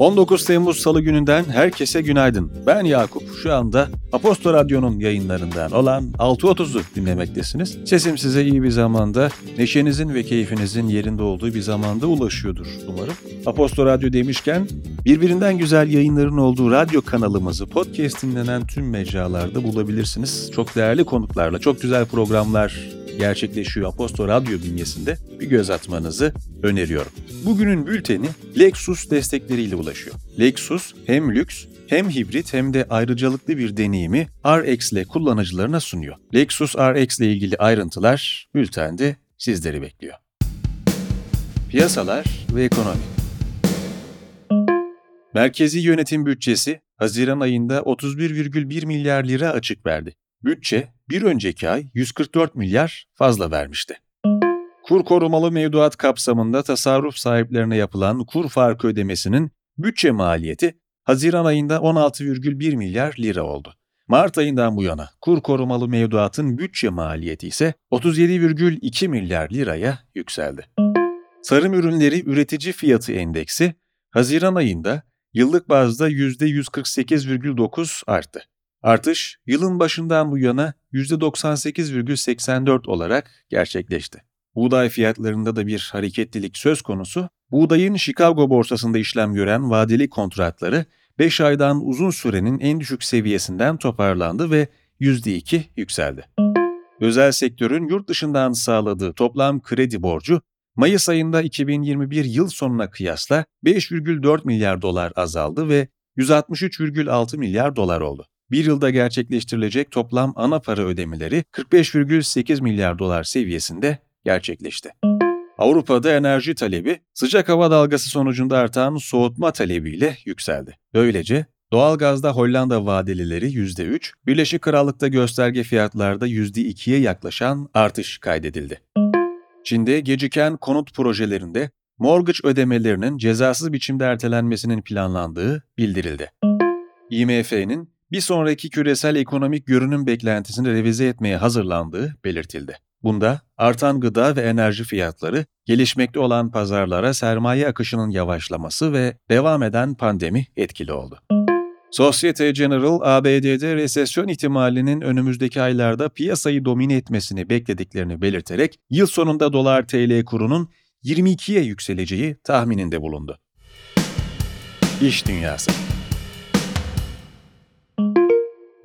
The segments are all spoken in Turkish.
19 Temmuz Salı gününden herkese günaydın. Ben Yakup. Şu anda Aposto Radyo'nun yayınlarından olan 6.30'u dinlemektesiniz. Sesim size iyi bir zamanda, neşenizin ve keyfinizin yerinde olduğu bir zamanda ulaşıyordur umarım. Aposto Radyo demişken birbirinden güzel yayınların olduğu radyo kanalımızı podcast dinlenen tüm mecralarda bulabilirsiniz. Çok değerli konuklarla, çok güzel programlar gerçekleşiyor Aposto Radyo bünyesinde bir göz atmanızı öneriyorum. Bugünün bülteni Lexus destekleriyle ulaşıyor. Lexus hem lüks hem hibrit hem de ayrıcalıklı bir deneyimi RX ile kullanıcılarına sunuyor. Lexus RX ile ilgili ayrıntılar bültende sizleri bekliyor. Piyasalar ve ekonomi Merkezi yönetim bütçesi Haziran ayında 31,1 milyar lira açık verdi. Bütçe bir önceki ay 144 milyar fazla vermişti. Kur korumalı mevduat kapsamında tasarruf sahiplerine yapılan kur farkı ödemesinin bütçe maliyeti Haziran ayında 16,1 milyar lira oldu. Mart ayından bu yana kur korumalı mevduatın bütçe maliyeti ise 37,2 milyar liraya yükseldi. Tarım ürünleri üretici fiyatı endeksi Haziran ayında yıllık bazda %148,9 arttı. Artış yılın başından bu yana %98,84 olarak gerçekleşti. Buğday fiyatlarında da bir hareketlilik söz konusu. Buğdayın Chicago borsasında işlem gören vadeli kontratları 5 aydan uzun sürenin en düşük seviyesinden toparlandı ve %2 yükseldi. Özel sektörün yurt dışından sağladığı toplam kredi borcu Mayıs ayında 2021 yıl sonuna kıyasla 5,4 milyar dolar azaldı ve 163,6 milyar dolar oldu bir yılda gerçekleştirilecek toplam ana para ödemeleri 45,8 milyar dolar seviyesinde gerçekleşti. Avrupa'da enerji talebi sıcak hava dalgası sonucunda artan soğutma talebiyle yükseldi. Böylece doğalgazda Hollanda vadelileri %3, Birleşik Krallık'ta gösterge fiyatlarda %2'ye yaklaşan artış kaydedildi. Çin'de geciken konut projelerinde mortgage ödemelerinin cezasız biçimde ertelenmesinin planlandığı bildirildi. IMF'nin bir sonraki küresel ekonomik görünüm beklentisini revize etmeye hazırlandığı belirtildi. Bunda artan gıda ve enerji fiyatları, gelişmekte olan pazarlara sermaye akışının yavaşlaması ve devam eden pandemi etkili oldu. Societe General, ABD'de resesyon ihtimalinin önümüzdeki aylarda piyasayı domine etmesini beklediklerini belirterek yıl sonunda dolar TL kurunun 22'ye yükseleceği tahmininde bulundu. İş Dünyası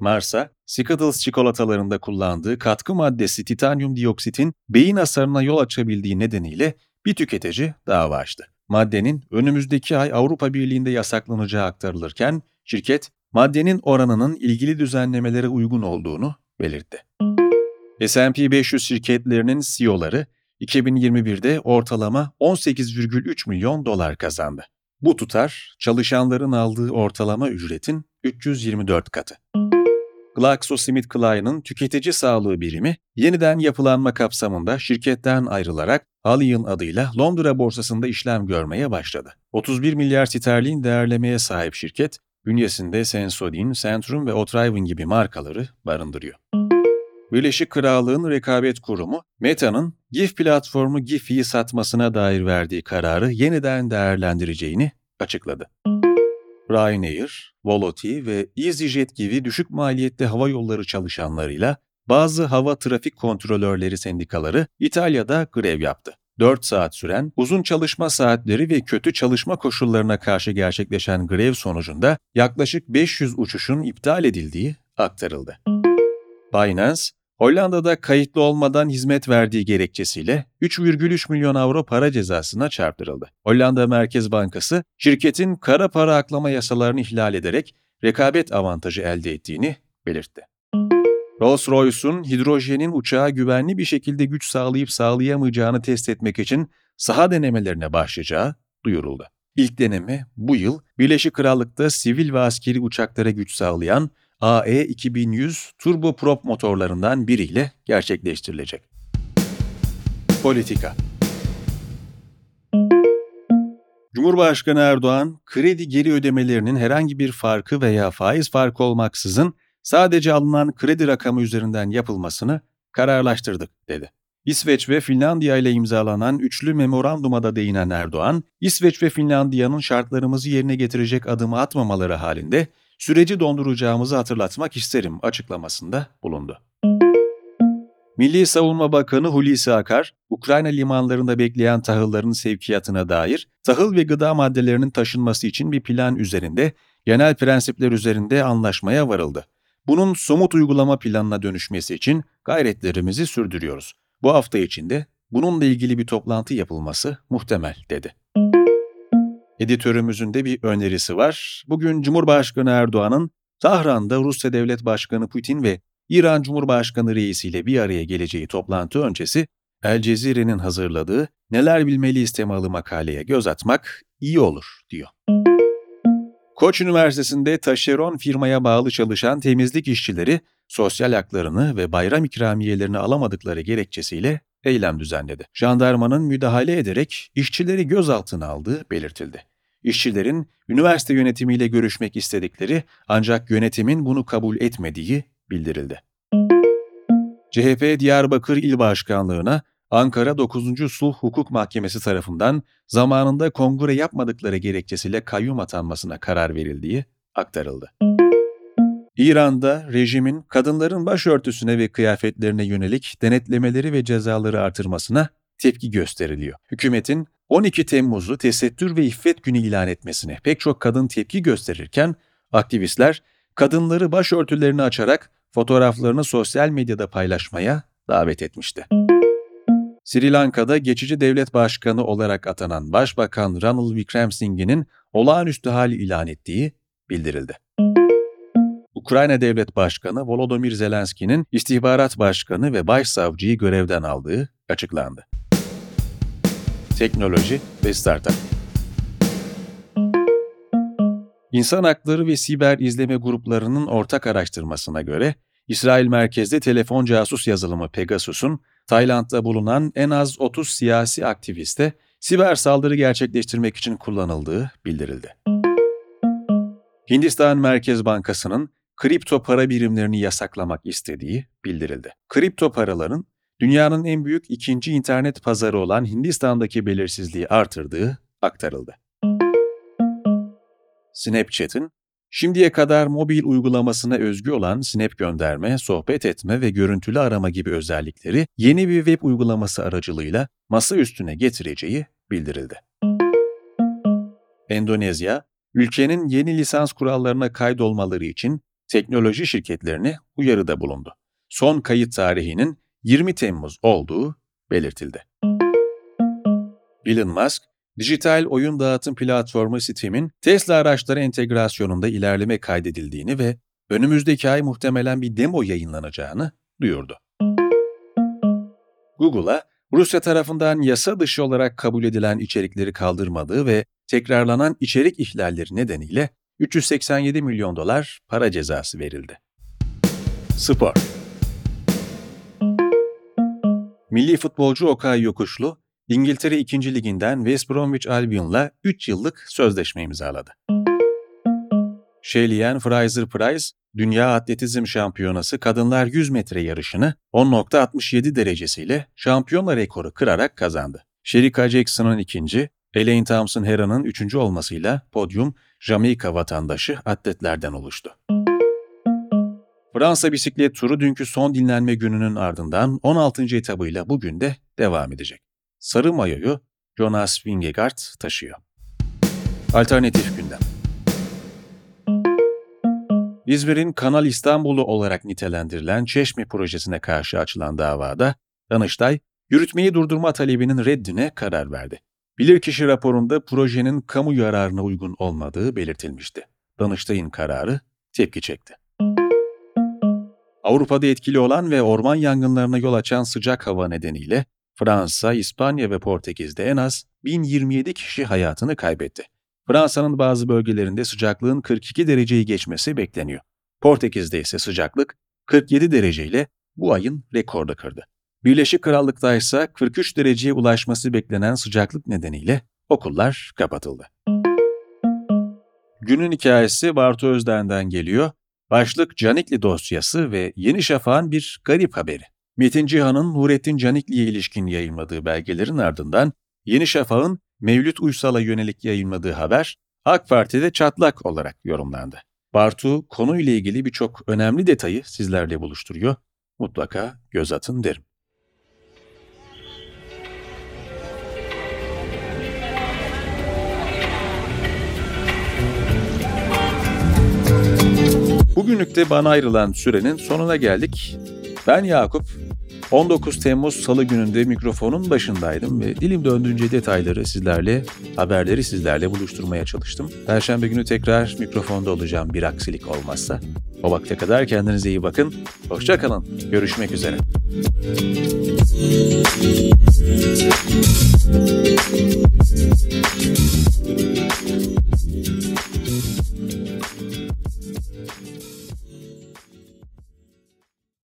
Mars'a, Skittles çikolatalarında kullandığı katkı maddesi titanyum dioksitin beyin hasarına yol açabildiği nedeniyle bir tüketici dava açtı. Maddenin önümüzdeki ay Avrupa Birliği'nde yasaklanacağı aktarılırken şirket maddenin oranının ilgili düzenlemelere uygun olduğunu belirtti. S&P 500 şirketlerinin CEO'ları 2021'de ortalama 18,3 milyon dolar kazandı. Bu tutar çalışanların aldığı ortalama ücretin 324 katı. GlaxoSmithKline'ın tüketici sağlığı birimi yeniden yapılanma kapsamında şirketten ayrılarak Allian adıyla Londra borsasında işlem görmeye başladı. 31 milyar sterlin değerlemeye sahip şirket, bünyesinde Sensodyne, Centrum ve Otriven gibi markaları barındırıyor. Birleşik Krallığın Rekabet Kurumu, Meta'nın GIF platformu GIF'yi satmasına dair verdiği kararı yeniden değerlendireceğini açıkladı. Ryanair, Voloty ve EasyJet gibi düşük maliyetli hava yolları çalışanlarıyla bazı hava trafik kontrolörleri sendikaları İtalya'da grev yaptı. 4 saat süren uzun çalışma saatleri ve kötü çalışma koşullarına karşı gerçekleşen grev sonucunda yaklaşık 500 uçuşun iptal edildiği aktarıldı. Binance, Hollanda'da kayıtlı olmadan hizmet verdiği gerekçesiyle 3,3 milyon avro para cezasına çarptırıldı. Hollanda Merkez Bankası, şirketin kara para aklama yasalarını ihlal ederek rekabet avantajı elde ettiğini belirtti. Rolls-Royce'un hidrojenin uçağa güvenli bir şekilde güç sağlayıp sağlayamayacağını test etmek için saha denemelerine başlayacağı duyuruldu. İlk deneme bu yıl Birleşik Krallık'ta sivil ve askeri uçaklara güç sağlayan AE 2100 turboprop motorlarından biriyle gerçekleştirilecek. Politika Cumhurbaşkanı Erdoğan, kredi geri ödemelerinin herhangi bir farkı veya faiz farkı olmaksızın sadece alınan kredi rakamı üzerinden yapılmasını kararlaştırdık dedi. İsveç ve Finlandiya ile imzalanan üçlü memoranduma da değinen Erdoğan, İsveç ve Finlandiya'nın şartlarımızı yerine getirecek adımı atmamaları halinde süreci donduracağımızı hatırlatmak isterim açıklamasında bulundu. Milli Savunma Bakanı Hulusi Akar, Ukrayna limanlarında bekleyen tahılların sevkiyatına dair tahıl ve gıda maddelerinin taşınması için bir plan üzerinde, genel prensipler üzerinde anlaşmaya varıldı. Bunun somut uygulama planına dönüşmesi için gayretlerimizi sürdürüyoruz. Bu hafta içinde bununla ilgili bir toplantı yapılması muhtemel dedi. Editörümüzün de bir önerisi var. Bugün Cumhurbaşkanı Erdoğan'ın Tahran'da Rusya Devlet Başkanı Putin ve İran Cumhurbaşkanı Reisi ile bir araya geleceği toplantı öncesi El Cezire'nin hazırladığı Neler Bilmeliyiz temalı makaleye göz atmak iyi olur diyor. Koç Üniversitesi'nde taşeron firmaya bağlı çalışan temizlik işçileri sosyal haklarını ve bayram ikramiyelerini alamadıkları gerekçesiyle eylem düzenledi. Jandarmanın müdahale ederek işçileri gözaltına aldığı belirtildi. İşçilerin üniversite yönetimiyle görüşmek istedikleri ancak yönetimin bunu kabul etmediği bildirildi. CHP Diyarbakır İl Başkanlığı'na Ankara 9. Sulh Hukuk Mahkemesi tarafından zamanında kongre yapmadıkları gerekçesiyle kayyum atanmasına karar verildiği aktarıldı. İran'da rejimin kadınların başörtüsüne ve kıyafetlerine yönelik denetlemeleri ve cezaları artırmasına tepki gösteriliyor. Hükümetin 12 Temmuz'u Tesettür ve İffet Günü ilan etmesine pek çok kadın tepki gösterirken aktivistler kadınları başörtülerini açarak fotoğraflarını sosyal medyada paylaşmaya davet etmişti. Sri Lanka'da geçici devlet başkanı olarak atanan Başbakan Ranil Wickremesinghe'nin olağanüstü hali ilan ettiği bildirildi. Ukrayna Devlet Başkanı Volodymyr Zelenski'nin istihbarat başkanı ve başsavcıyı görevden aldığı açıklandı. Teknoloji ve Startup İnsan Hakları ve Siber İzleme Gruplarının ortak araştırmasına göre, İsrail merkezli telefon casus yazılımı Pegasus'un Tayland'da bulunan en az 30 siyasi aktiviste siber saldırı gerçekleştirmek için kullanıldığı bildirildi. Hindistan Merkez Bankası'nın kripto para birimlerini yasaklamak istediği bildirildi. Kripto paraların dünyanın en büyük ikinci internet pazarı olan Hindistan'daki belirsizliği artırdığı aktarıldı. Snapchat'in şimdiye kadar mobil uygulamasına özgü olan snap gönderme, sohbet etme ve görüntülü arama gibi özellikleri yeni bir web uygulaması aracılığıyla masa üstüne getireceği bildirildi. Endonezya, ülkenin yeni lisans kurallarına kaydolmaları için teknoloji şirketlerine uyarıda bulundu. Son kayıt tarihinin 20 Temmuz olduğu belirtildi. Elon Musk, dijital oyun dağıtım platformu Steam'in Tesla araçları entegrasyonunda ilerleme kaydedildiğini ve önümüzdeki ay muhtemelen bir demo yayınlanacağını duyurdu. Google'a Rusya tarafından yasa dışı olarak kabul edilen içerikleri kaldırmadığı ve tekrarlanan içerik ihlalleri nedeniyle 387 milyon dolar para cezası verildi. Spor Milli futbolcu Okay Yokuşlu, İngiltere 2. Liginden West Bromwich Albion'la 3 yıllık sözleşme imzaladı. Shelly Fraser Price, Dünya Atletizm Şampiyonası kadınlar 100 metre yarışını 10.67 derecesiyle şampiyonla rekoru kırarak kazandı. Sherika Jackson'ın ikinci, Elaine Thompson Hera'nın üçüncü olmasıyla podyum Jamaika vatandaşı atletlerden oluştu. Fransa bisiklet turu dünkü son dinlenme gününün ardından 16. etabıyla bugün de devam edecek. Sarı mayoyu Jonas Vingegaard taşıyor. Alternatif gündem. İzmir'in Kanal İstanbul'u olarak nitelendirilen Çeşme projesine karşı açılan davada Danıştay, yürütmeyi durdurma talebinin reddine karar verdi. Bilirkişi raporunda projenin kamu yararına uygun olmadığı belirtilmişti. Danıştay'ın kararı tepki çekti. Avrupa'da etkili olan ve orman yangınlarına yol açan sıcak hava nedeniyle Fransa, İspanya ve Portekiz'de en az 1027 kişi hayatını kaybetti. Fransa'nın bazı bölgelerinde sıcaklığın 42 dereceyi geçmesi bekleniyor. Portekiz'de ise sıcaklık 47 dereceyle bu ayın rekorda kırdı. Birleşik Krallık'ta ise 43 dereceye ulaşması beklenen sıcaklık nedeniyle okullar kapatıldı. Günün hikayesi Bartu Özden'den geliyor. Başlık Canikli dosyası ve Yeni Şafak'ın bir garip haberi. Metin Cihan'ın Nurettin Canikli'ye ilişkin yayınladığı belgelerin ardından Yeni Şafak'ın Mevlüt Uysal'a yönelik yayınladığı haber AK Parti'de çatlak olarak yorumlandı. Bartu konuyla ilgili birçok önemli detayı sizlerle buluşturuyor. Mutlaka göz atın derim. Bugünlük bana ayrılan sürenin sonuna geldik. Ben Yakup. 19 Temmuz Salı gününde mikrofonun başındaydım ve dilim döndüğünce detayları sizlerle, haberleri sizlerle buluşturmaya çalıştım. Perşembe günü tekrar mikrofonda olacağım bir aksilik olmazsa. O vakte kadar kendinize iyi bakın. Hoşça kalın. Görüşmek üzere. Müzik